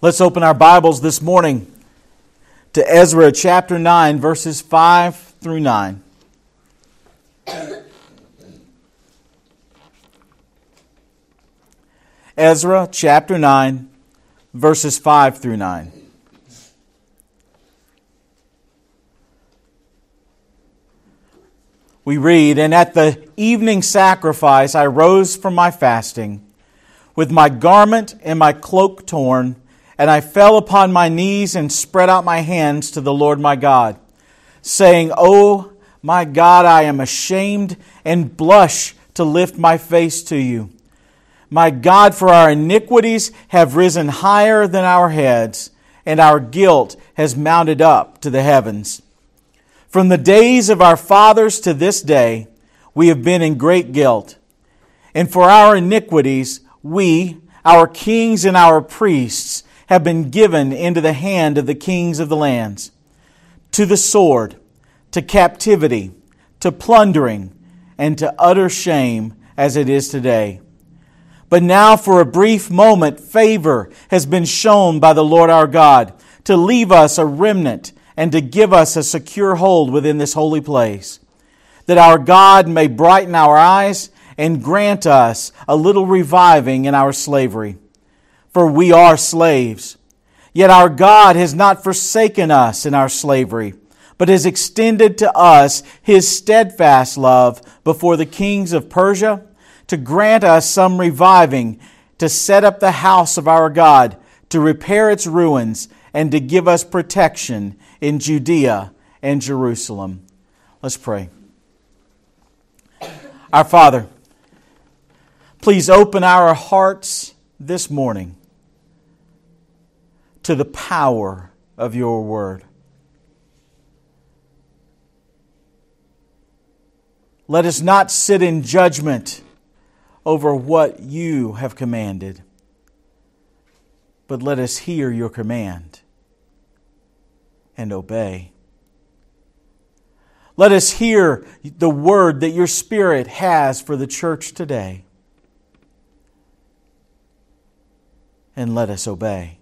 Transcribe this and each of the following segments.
Let's open our Bibles this morning to Ezra chapter 9, verses 5 through 9. Ezra chapter 9, verses 5 through 9. We read, And at the evening sacrifice I rose from my fasting, with my garment and my cloak torn and I fell upon my knees and spread out my hands to the Lord my God, saying, Oh, my God, I am ashamed and blush to lift my face to you. My God, for our iniquities have risen higher than our heads, and our guilt has mounted up to the heavens. From the days of our fathers to this day, we have been in great guilt. And for our iniquities, we, our kings and our priests, have been given into the hand of the kings of the lands, to the sword, to captivity, to plundering, and to utter shame as it is today. But now, for a brief moment, favor has been shown by the Lord our God to leave us a remnant and to give us a secure hold within this holy place, that our God may brighten our eyes and grant us a little reviving in our slavery for we are slaves. Yet our God has not forsaken us in our slavery, but has extended to us his steadfast love before the kings of Persia to grant us some reviving, to set up the house of our God, to repair its ruins, and to give us protection in Judea and Jerusalem. Let's pray. Our Father, please open our hearts this morning to the power of your word. Let us not sit in judgment over what you have commanded, but let us hear your command and obey. Let us hear the word that your Spirit has for the church today. And let us obey.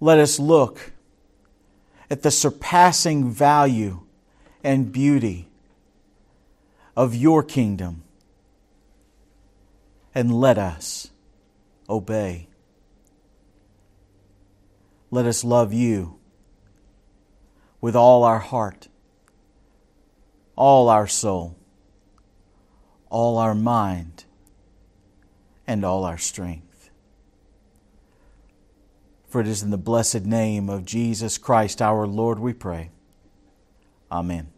Let us look at the surpassing value and beauty of your kingdom and let us obey. Let us love you with all our heart, all our soul, all our mind, and all our strength. For it is in the blessed name of Jesus Christ our Lord we pray. Amen.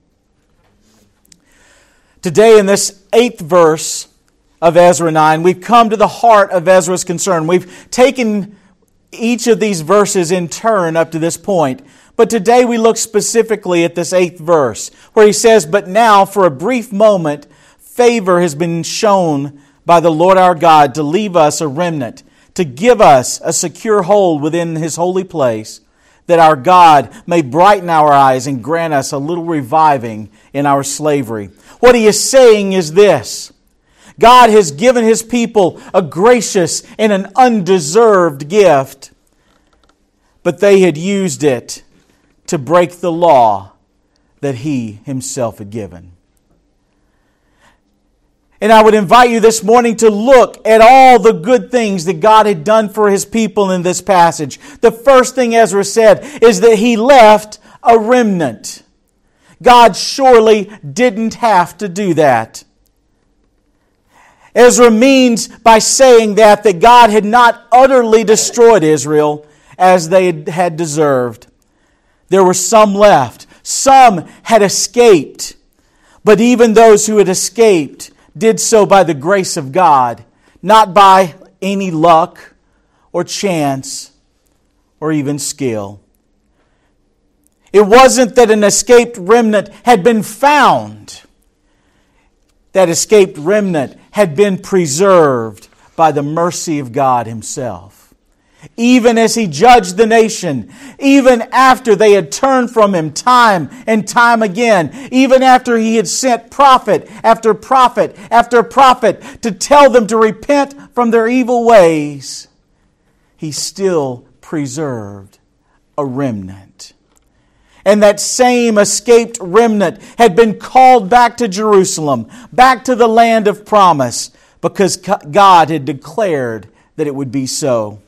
Today, in this eighth verse of Ezra 9, we've come to the heart of Ezra's concern. We've taken each of these verses in turn up to this point. But today we look specifically at this eighth verse, where he says, But now, for a brief moment, favor has been shown by the Lord our God to leave us a remnant to give us a secure hold within His holy place, that our God may brighten our eyes and grant us a little reviving in our slavery. What He is saying is this God has given His people a gracious and an undeserved gift, but they had used it to break the law that He Himself had given. And I would invite you this morning to look at all the good things that God had done for his people in this passage. The first thing Ezra said is that he left a remnant. God surely didn't have to do that. Ezra means by saying that that God had not utterly destroyed Israel as they had deserved. There were some left. Some had escaped. But even those who had escaped did so by the grace of God, not by any luck or chance or even skill. It wasn't that an escaped remnant had been found. That escaped remnant had been preserved by the mercy of God Himself. Even as he judged the nation, even after they had turned from him time and time again, even after he had sent prophet after prophet after prophet to tell them to repent from their evil ways, he still preserved a remnant. And that same escaped remnant had been called back to Jerusalem, back to the land of promise, because God had declared that it would be so.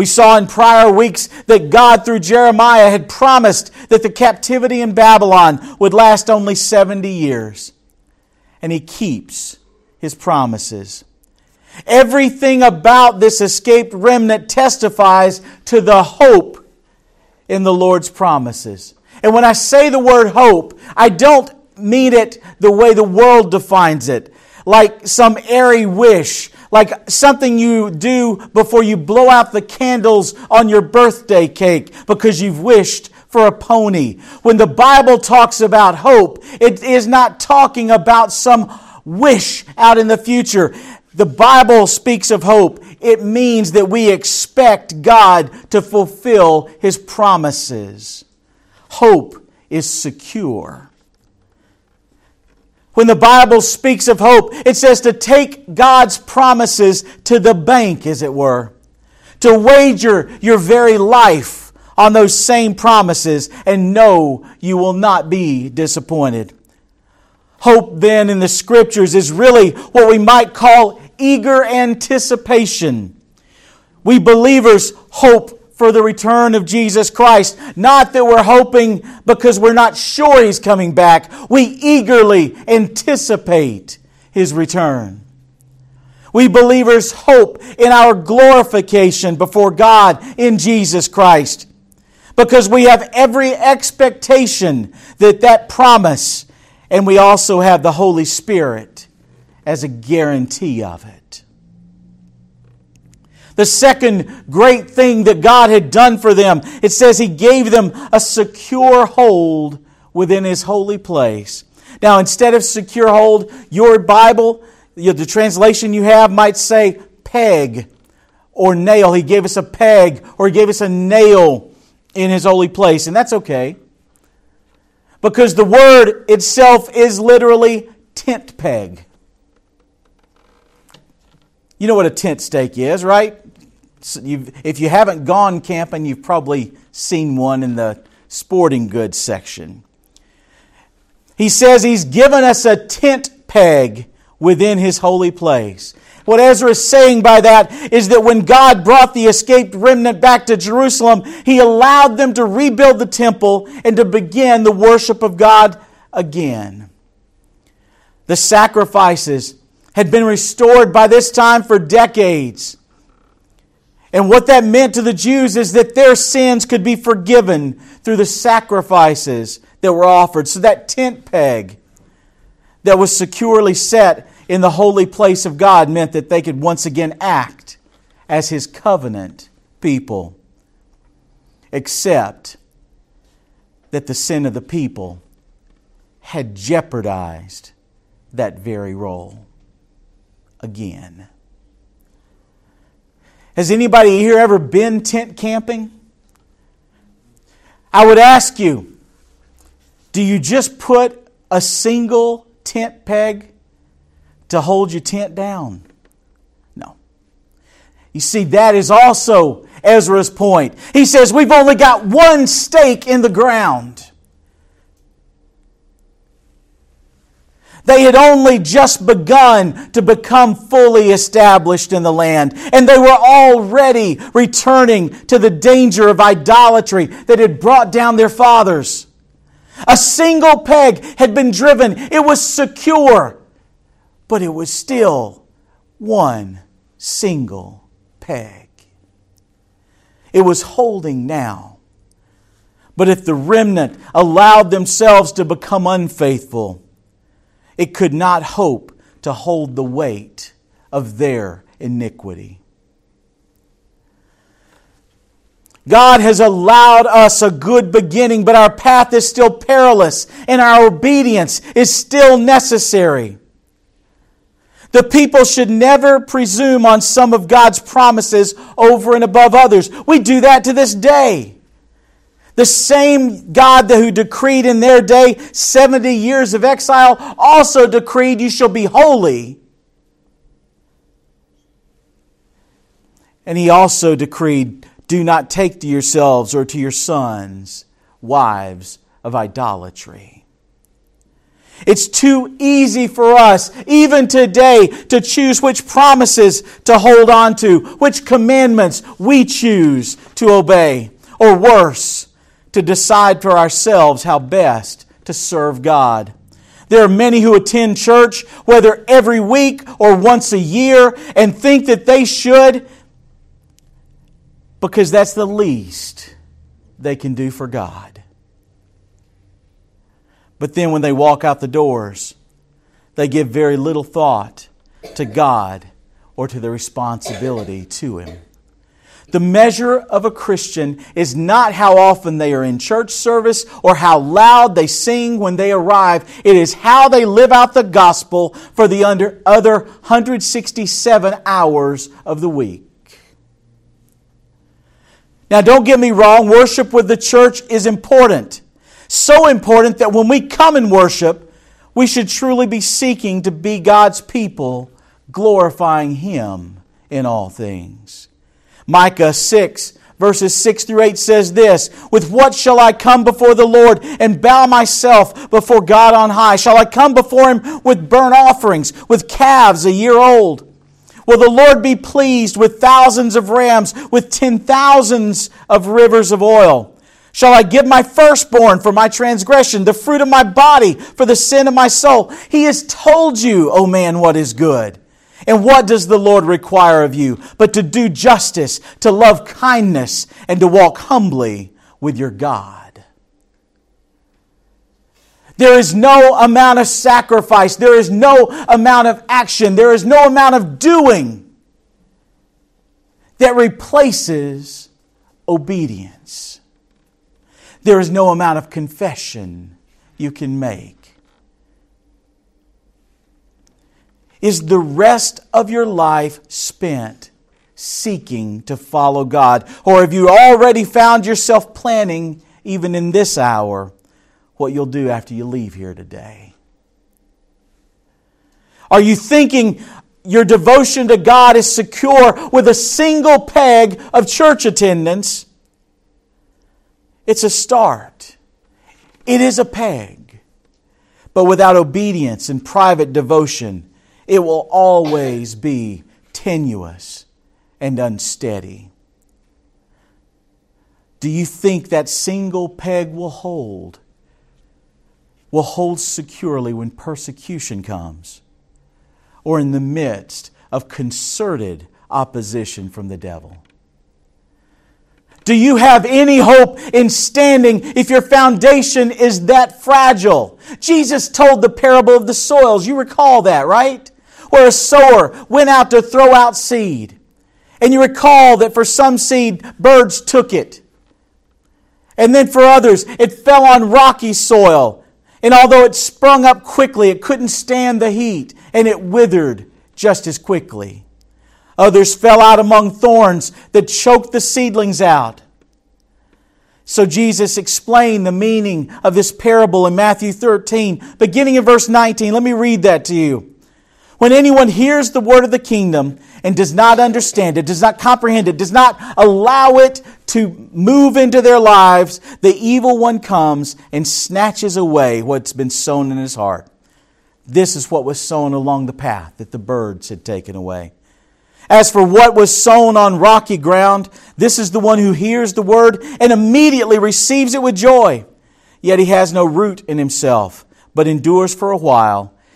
We saw in prior weeks that God, through Jeremiah, had promised that the captivity in Babylon would last only 70 years. And he keeps his promises. Everything about this escaped remnant testifies to the hope in the Lord's promises. And when I say the word hope, I don't mean it the way the world defines it, like some airy wish like something you do before you blow out the candles on your birthday cake because you've wished for a pony. When the Bible talks about hope, it is not talking about some wish out in the future. The Bible speaks of hope. It means that we expect God to fulfill His promises. Hope is secure. When the Bible speaks of hope, it says to take God's promises to the bank, as it were, to wager your very life on those same promises and know you will not be disappointed. Hope, then, in the Scriptures is really what we might call eager anticipation. We believers hope for the return of Jesus Christ. Not that we're hoping because we're not sure He's coming back. We eagerly anticipate His return. We believers hope in our glorification before God in Jesus Christ because we have every expectation that that promise and we also have the Holy Spirit as a guarantee of it. The second great thing that God had done for them, it says He gave them a secure hold within His holy place. Now, instead of secure hold, your Bible, the translation you have might say peg or nail. He gave us a peg or He gave us a nail in His holy place, and that's okay. Because the word itself is literally tent peg. You know what a tent stake is, right? if you haven't gone camping, you've probably seen one in the sporting goods section. He says he's given us a tent peg within his holy place. What Ezra is saying by that is that when God brought the escaped remnant back to Jerusalem, he allowed them to rebuild the temple and to begin the worship of God again. The sacrifices had been restored by this time for decades. And what that meant to the Jews is that their sins could be forgiven through the sacrifices that were offered. So that tent peg that was securely set in the holy place of God meant that they could once again act as His covenant people. Except that the sin of the people had jeopardized that very role again. Has anybody here ever been tent camping? I would ask you do you just put a single tent peg to hold your tent down? No. You see, that is also Ezra's point. He says, We've only got one stake in the ground. They had only just begun to become fully established in the land, and they were already returning to the danger of idolatry that had brought down their fathers. A single peg had been driven, it was secure, but it was still one single peg. It was holding now. But if the remnant allowed themselves to become unfaithful, it could not hope to hold the weight of their iniquity. God has allowed us a good beginning, but our path is still perilous and our obedience is still necessary. The people should never presume on some of God's promises over and above others. We do that to this day. The same God who decreed in their day 70 years of exile also decreed, You shall be holy. And he also decreed, Do not take to yourselves or to your sons wives of idolatry. It's too easy for us, even today, to choose which promises to hold on to, which commandments we choose to obey, or worse, to decide for ourselves how best to serve God. There are many who attend church, whether every week or once a year, and think that they should because that's the least they can do for God. But then when they walk out the doors, they give very little thought to God or to the responsibility to Him. The measure of a Christian is not how often they are in church service or how loud they sing when they arrive. It is how they live out the gospel for the under, other 167 hours of the week. Now, don't get me wrong, worship with the church is important so important that when we come and worship, we should truly be seeking to be God's people, glorifying Him in all things. Micah 6, verses 6 through 8 says this With what shall I come before the Lord and bow myself before God on high? Shall I come before Him with burnt offerings, with calves a year old? Will the Lord be pleased with thousands of rams, with ten thousands of rivers of oil? Shall I give my firstborn for my transgression, the fruit of my body for the sin of my soul? He has told you, O man, what is good. And what does the Lord require of you? But to do justice, to love kindness, and to walk humbly with your God. There is no amount of sacrifice, there is no amount of action, there is no amount of doing that replaces obedience there is no amount of confession you can make. Is the rest of your life spent seeking to follow God? Or have you already found yourself planning, even in this hour, what you'll do after you leave here today? Are you thinking your devotion to God is secure with a single peg of church attendance? It's a start. It is a peg. But without obedience and private devotion, it will always be tenuous and unsteady. Do you think that single peg will hold? Will hold securely when persecution comes or in the midst of concerted opposition from the devil? Do you have any hope in standing if your foundation is that fragile? Jesus told the parable of the soils. You recall that, right? Where a sower went out to throw out seed. And you recall that for some seed, birds took it. And then for others, it fell on rocky soil. And although it sprung up quickly, it couldn't stand the heat and it withered just as quickly. Others fell out among thorns that choked the seedlings out. So Jesus explained the meaning of this parable in Matthew 13, beginning in verse 19. Let me read that to you. When anyone hears the word of the kingdom and does not understand it, does not comprehend it, does not allow it to move into their lives, the evil one comes and snatches away what's been sown in his heart. This is what was sown along the path that the birds had taken away. As for what was sown on rocky ground, this is the one who hears the word and immediately receives it with joy. Yet he has no root in himself, but endures for a while.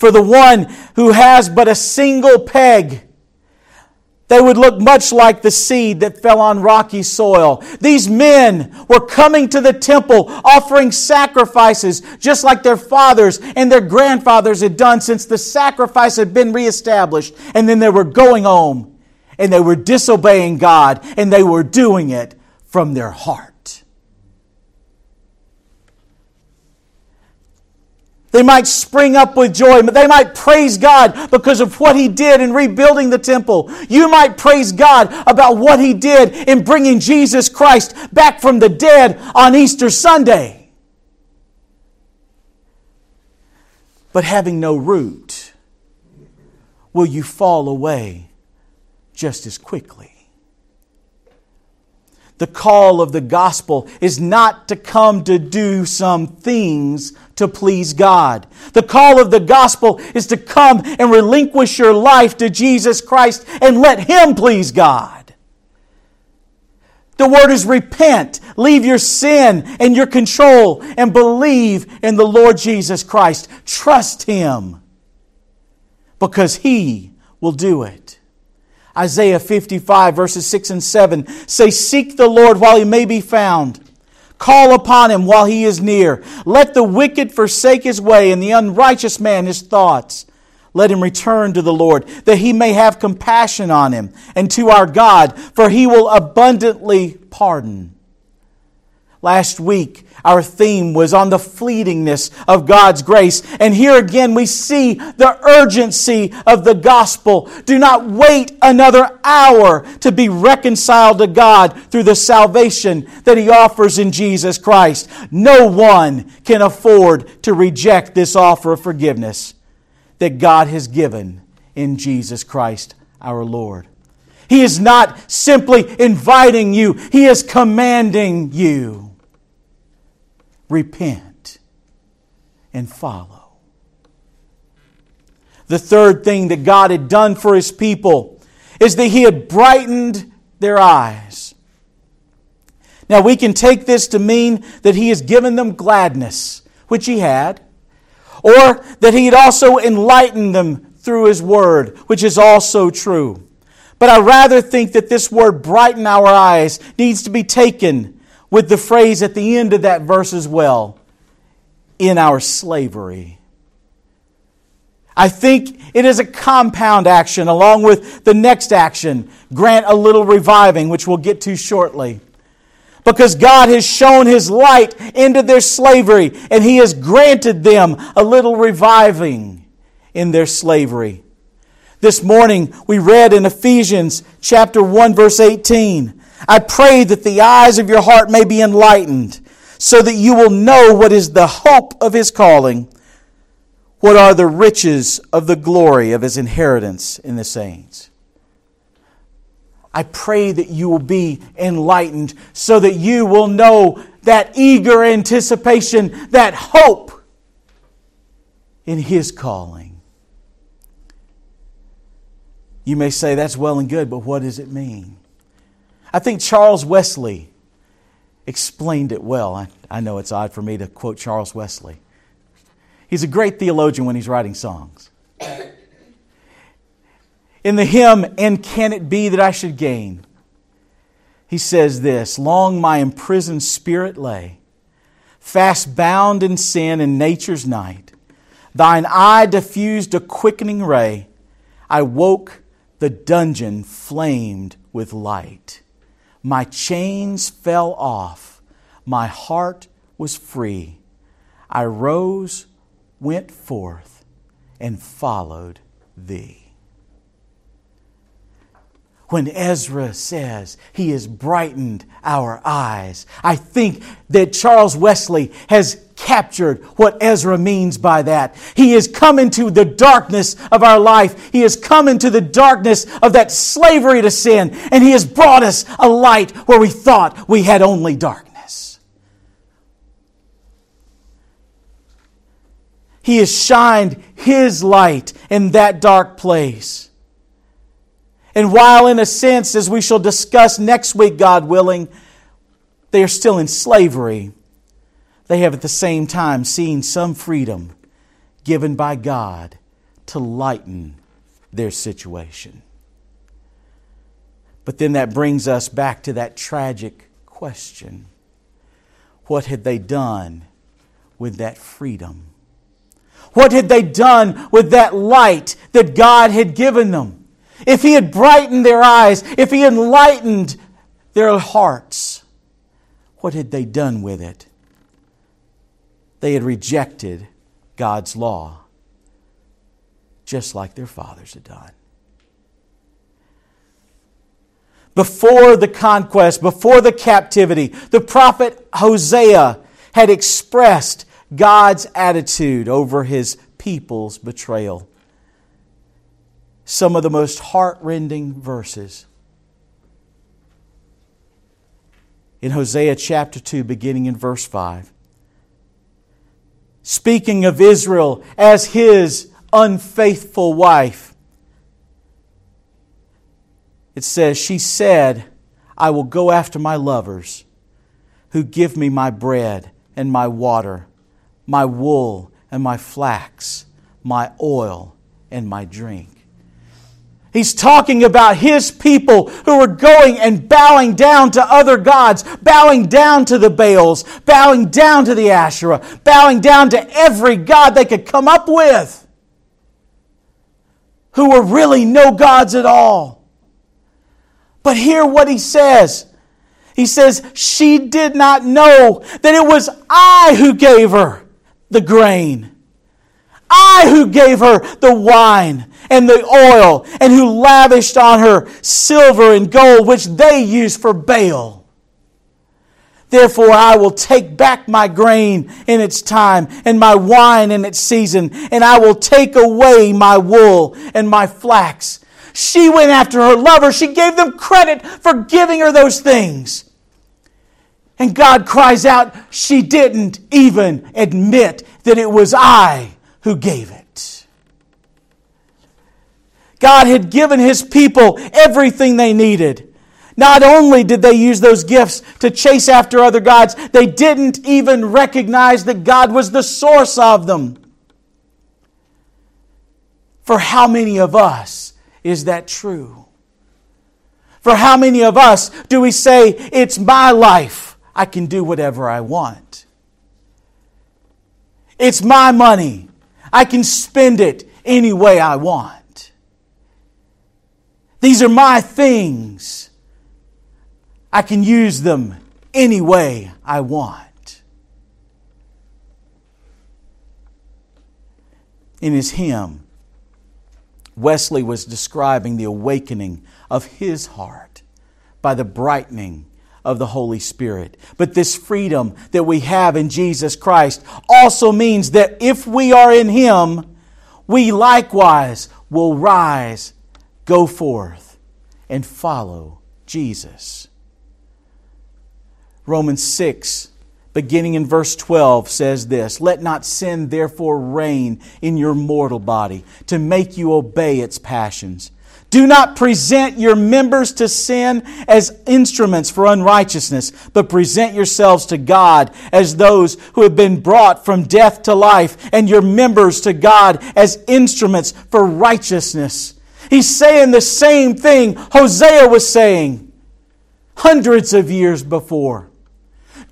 For the one who has but a single peg, they would look much like the seed that fell on rocky soil. These men were coming to the temple offering sacrifices just like their fathers and their grandfathers had done since the sacrifice had been reestablished. And then they were going home and they were disobeying God and they were doing it from their heart. They might spring up with joy. But they might praise God because of what He did in rebuilding the temple. You might praise God about what He did in bringing Jesus Christ back from the dead on Easter Sunday. But having no root, will you fall away just as quickly? The call of the gospel is not to come to do some things to please God. The call of the gospel is to come and relinquish your life to Jesus Christ and let Him please God. The word is repent, leave your sin and your control, and believe in the Lord Jesus Christ. Trust Him because He will do it. Isaiah 55, verses 6 and 7 say, Seek the Lord while he may be found. Call upon him while he is near. Let the wicked forsake his way and the unrighteous man his thoughts. Let him return to the Lord, that he may have compassion on him, and to our God, for he will abundantly pardon. Last week, our theme was on the fleetingness of God's grace. And here again, we see the urgency of the gospel. Do not wait another hour to be reconciled to God through the salvation that He offers in Jesus Christ. No one can afford to reject this offer of forgiveness that God has given in Jesus Christ our Lord. He is not simply inviting you, He is commanding you repent, and follow. The third thing that God had done for his people is that he had brightened their eyes. Now, we can take this to mean that he has given them gladness, which he had, or that he had also enlightened them through his word, which is also true. But I rather think that this word brighten our eyes needs to be taken with the phrase at the end of that verse as well in our slavery. I think it is a compound action along with the next action grant a little reviving, which we'll get to shortly. Because God has shown His light into their slavery and He has granted them a little reviving in their slavery. This morning we read in Ephesians chapter 1 verse 18 I pray that the eyes of your heart may be enlightened, so that you will know what is the hope of his calling, what are the riches of the glory of his inheritance in the saints. I pray that you will be enlightened so that you will know that eager anticipation, that hope in his calling. You may say that's well and good, but what does it mean? I think Charles Wesley explained it well. I, I know it's odd for me to quote Charles Wesley. He's a great theologian when he's writing songs. In the hymn, And Can It Be That I Should Gain? He says this Long my imprisoned spirit lay, fast bound in sin and nature's night. Thine eye diffused a quickening ray. I woke, the dungeon flamed with light. My chains fell off. My heart was free. I rose, went forth, and followed thee. When Ezra says he has brightened our eyes, I think that Charles Wesley has captured what Ezra means by that. He has come into the darkness of our life. He has come into the darkness of that slavery to sin, and He has brought us a light where we thought we had only darkness. He has shined His light in that dark place. And while, in a sense, as we shall discuss next week, God willing, they are still in slavery they have at the same time seen some freedom given by God to lighten their situation. But then that brings us back to that tragic question What had they done with that freedom? What had they done with that light that God had given them? If He had brightened their eyes, if He enlightened their hearts, what had they done with it? They had rejected God's law, just like their fathers had done. Before the conquest, before the captivity, the prophet Hosea had expressed God's attitude over his people's betrayal. Some of the most heartrending verses. In Hosea chapter 2, beginning in verse 5, speaking of Israel as his unfaithful wife, it says, She said, I will go after my lovers who give me my bread and my water my wool and my flax, my oil and my drink. He's talking about his people who were going and bowing down to other gods, bowing down to the Baals, bowing down to the Asherah, bowing down to every god they could come up with, who were really no gods at all. But hear what he says. He says, She did not know that it was I who gave her the grain. I who gave her the wine and the oil, and who lavished on her silver and gold, which they used for Baal. Therefore, I will take back my grain in its time, and my wine in its season, and I will take away my wool and my flax. She went after her lover. She gave them credit for giving her those things. And God cries out, She didn't even admit that it was I who gave it. God had given His people everything they needed. Not only did they use those gifts to chase after other gods, they didn't even recognize that God was the source of them. For how many of us is that true? For how many of us do we say, It's my life? I can do whatever I want. It's my money. I can spend it any way I want. These are my things. I can use them any way I want. In his hymn, Wesley was describing the awakening of his heart by the brightening of the Holy Spirit. But this freedom that we have in Jesus Christ also means that if we are in Him, we likewise will rise, go forth, and follow Jesus. Romans 6, beginning in verse 12, says this Let not sin therefore reign in your mortal body to make you obey its passions. Do not present your members to sin as instruments for unrighteousness, but present yourselves to God as those who have been brought from death to life, and your members to God as instruments for righteousness. He's saying the same thing Hosea was saying hundreds of years before.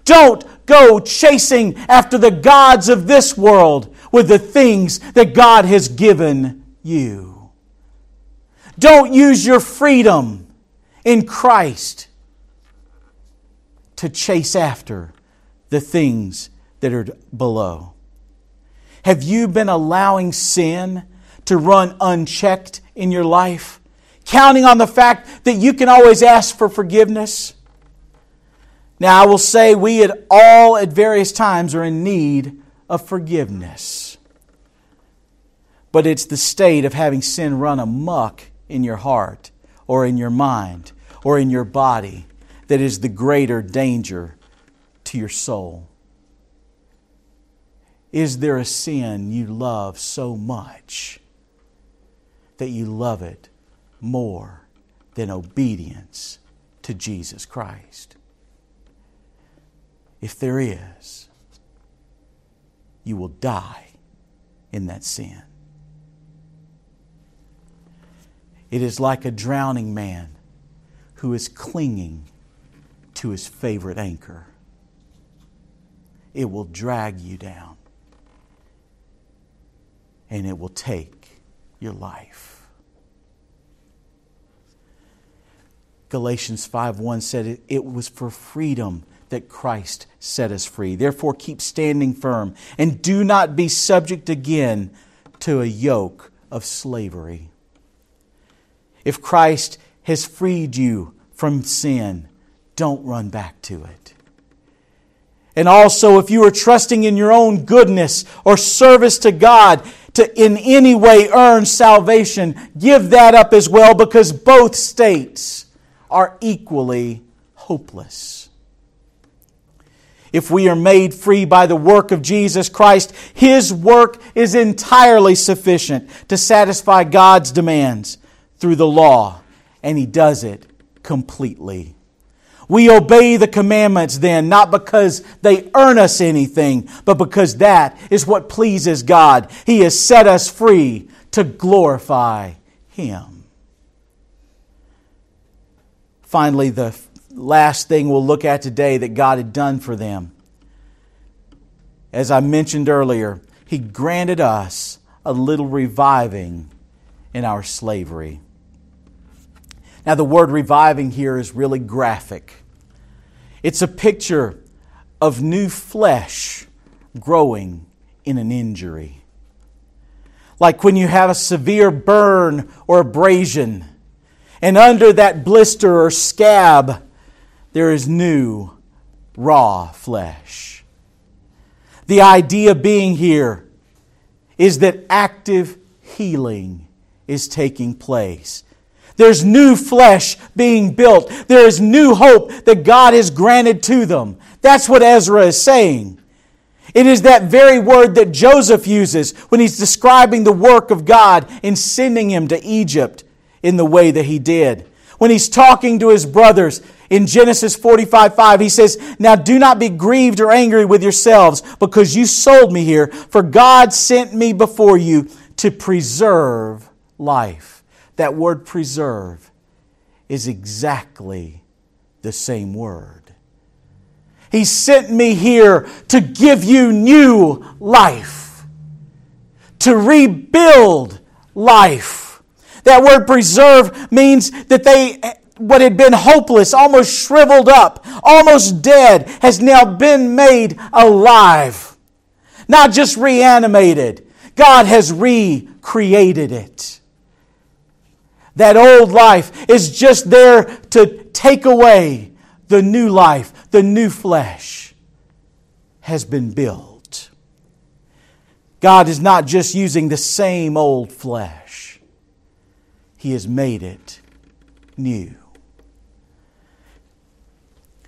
Don't go chasing after the gods of this world with the things that God has given you. Don't use your freedom in Christ to chase after the things that are below. Have you been allowing sin to run unchecked in your life? Counting on the fact that you can always ask for forgiveness? Now, I will say we at all at various times are in need of forgiveness. But it's the state of having sin run amuck in your heart or in your mind or in your body that is the greater danger to your soul? Is there a sin you love so much that you love it more than obedience to Jesus Christ? If there is, you will die in that sin. It is like a drowning man who is clinging to his favorite anchor. It will drag you down and it will take your life. Galatians 5:1 said it, it was for freedom that Christ set us free. Therefore keep standing firm and do not be subject again to a yoke of slavery. If Christ has freed you from sin, don't run back to it. And also, if you are trusting in your own goodness or service to God to in any way earn salvation, give that up as well because both states are equally hopeless. If we are made free by the work of Jesus Christ, His work is entirely sufficient to satisfy God's demands through the law, and He does it completely. We obey the commandments then, not because they earn us anything, but because that is what pleases God. He has set us free to glorify Him. Finally, the last thing we'll look at today that God had done for them. As I mentioned earlier, He granted us a little reviving in our slavery. Now, the word reviving here is really graphic. It's a picture of new flesh growing in an injury. Like when you have a severe burn or abrasion, and under that blister or scab, there is new, raw flesh. The idea being here is that active healing is taking place. There's new flesh being built. There is new hope that God has granted to them. That's what Ezra is saying. It is that very word that Joseph uses when he's describing the work of God in sending him to Egypt in the way that he did. When he's talking to his brothers in Genesis 45 5, he says, Now do not be grieved or angry with yourselves because you sold me here, for God sent me before you to preserve life that word preserve is exactly the same word. He sent me here to give you new life, to rebuild life. That word preserve means that they, what had been hopeless, almost shriveled up, almost dead, has now been made alive. Not just reanimated, God has recreated it. That old life is just there to take away the new life, the new flesh has been built. God is not just using the same old flesh, He has made it new.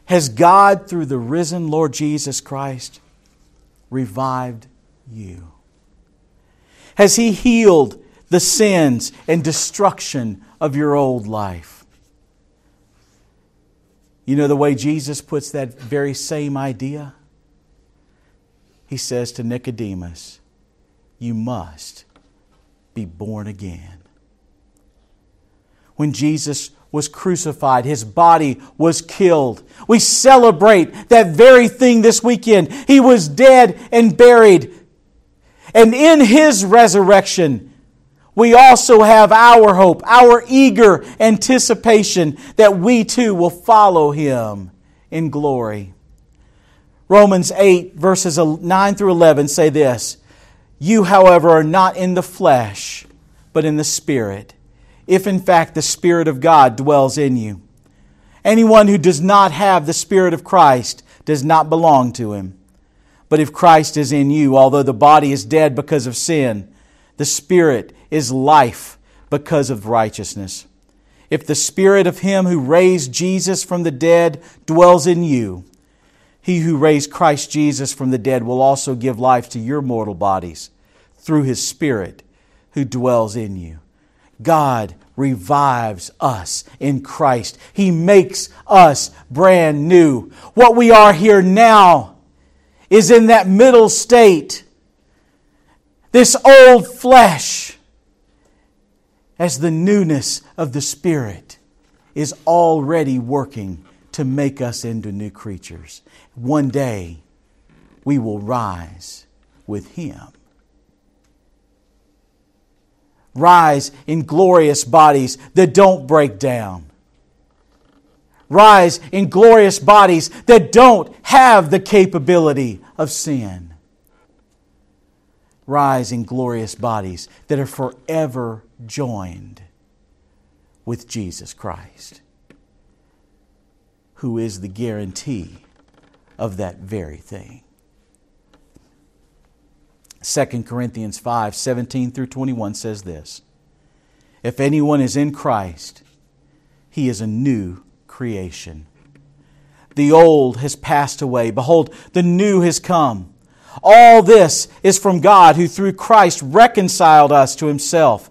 Has God, through the risen Lord Jesus Christ, revived you? Has He healed the sins and destruction of your old life. You know the way Jesus puts that very same idea? He says to Nicodemus, You must be born again. When Jesus was crucified, his body was killed. We celebrate that very thing this weekend. He was dead and buried. And in his resurrection, we also have our hope, our eager anticipation that we too will follow him in glory. Romans 8, verses 9 through 11 say this You, however, are not in the flesh, but in the Spirit, if in fact the Spirit of God dwells in you. Anyone who does not have the Spirit of Christ does not belong to him. But if Christ is in you, although the body is dead because of sin, the Spirit is life because of righteousness. If the Spirit of Him who raised Jesus from the dead dwells in you, He who raised Christ Jesus from the dead will also give life to your mortal bodies through His Spirit who dwells in you. God revives us in Christ. He makes us brand new. What we are here now is in that middle state this old flesh as the newness of the Spirit is already working to make us into new creatures. One day, we will rise with Him. Rise in glorious bodies that don't break down. Rise in glorious bodies that don't have the capability of sin. Rise in glorious bodies that are forever joined with Jesus Christ, who is the guarantee of that very thing. 2 Corinthians 5 17 through 21 says this If anyone is in Christ, he is a new creation. The old has passed away. Behold, the new has come. All this is from God, who through Christ reconciled us to himself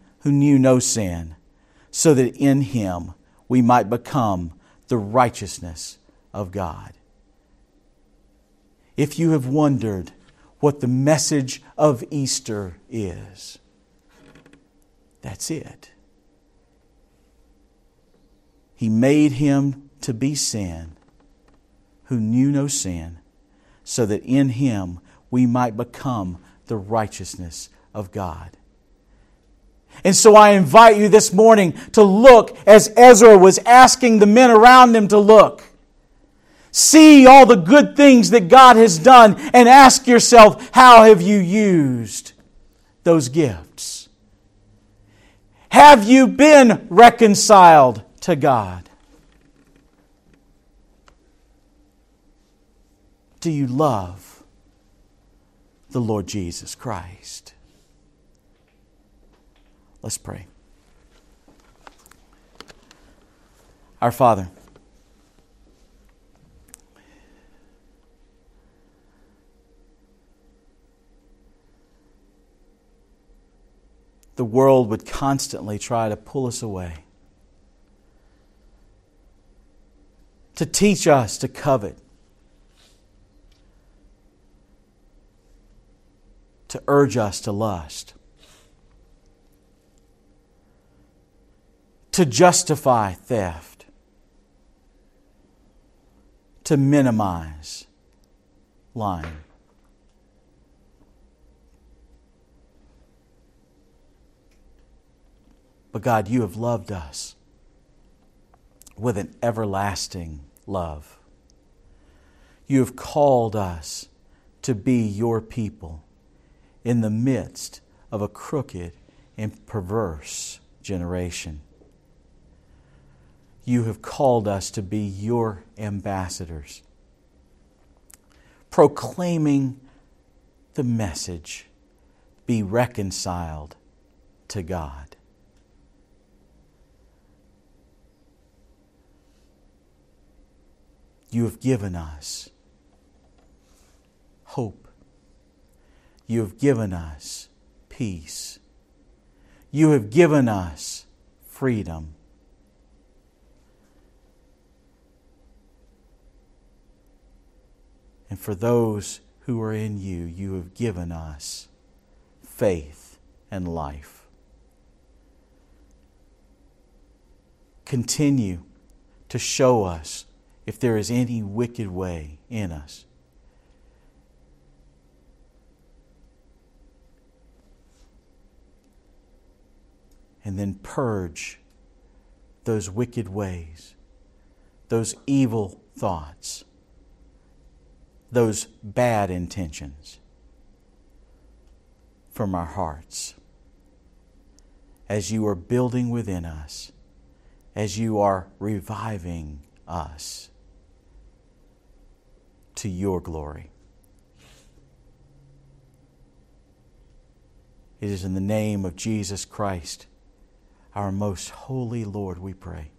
who knew no sin, so that in him we might become the righteousness of God if you have wondered what the message of Easter is. That's it. He made him to be sin who knew no sin, so that in him we might become the righteousness of God. And so I invite you this morning to look as Ezra was asking the men around him to look. See all the good things that God has done and ask yourself, how have you used those gifts? Have you been reconciled to God? Do you love the Lord Jesus Christ? Let's pray. Our Father, the world would constantly try to pull us away, to teach us to covet, to urge us to lust, to justify theft, to minimize lying. But God, you have loved us with an everlasting love. You have called us to be your people in the midst of a crooked and perverse generation. You have called us to be your ambassadors, proclaiming the message be reconciled to God. you have given us hope. You have given us peace. You have given us freedom. And for those who are in you, you have given us faith and life. Continue to show us if there is any wicked way in us. And then purge those wicked ways, those evil thoughts, those bad intentions from our hearts as you are building within us, as you are reviving us to your glory. It is in the name of Jesus Christ, our most holy Lord, we pray.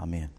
Amen.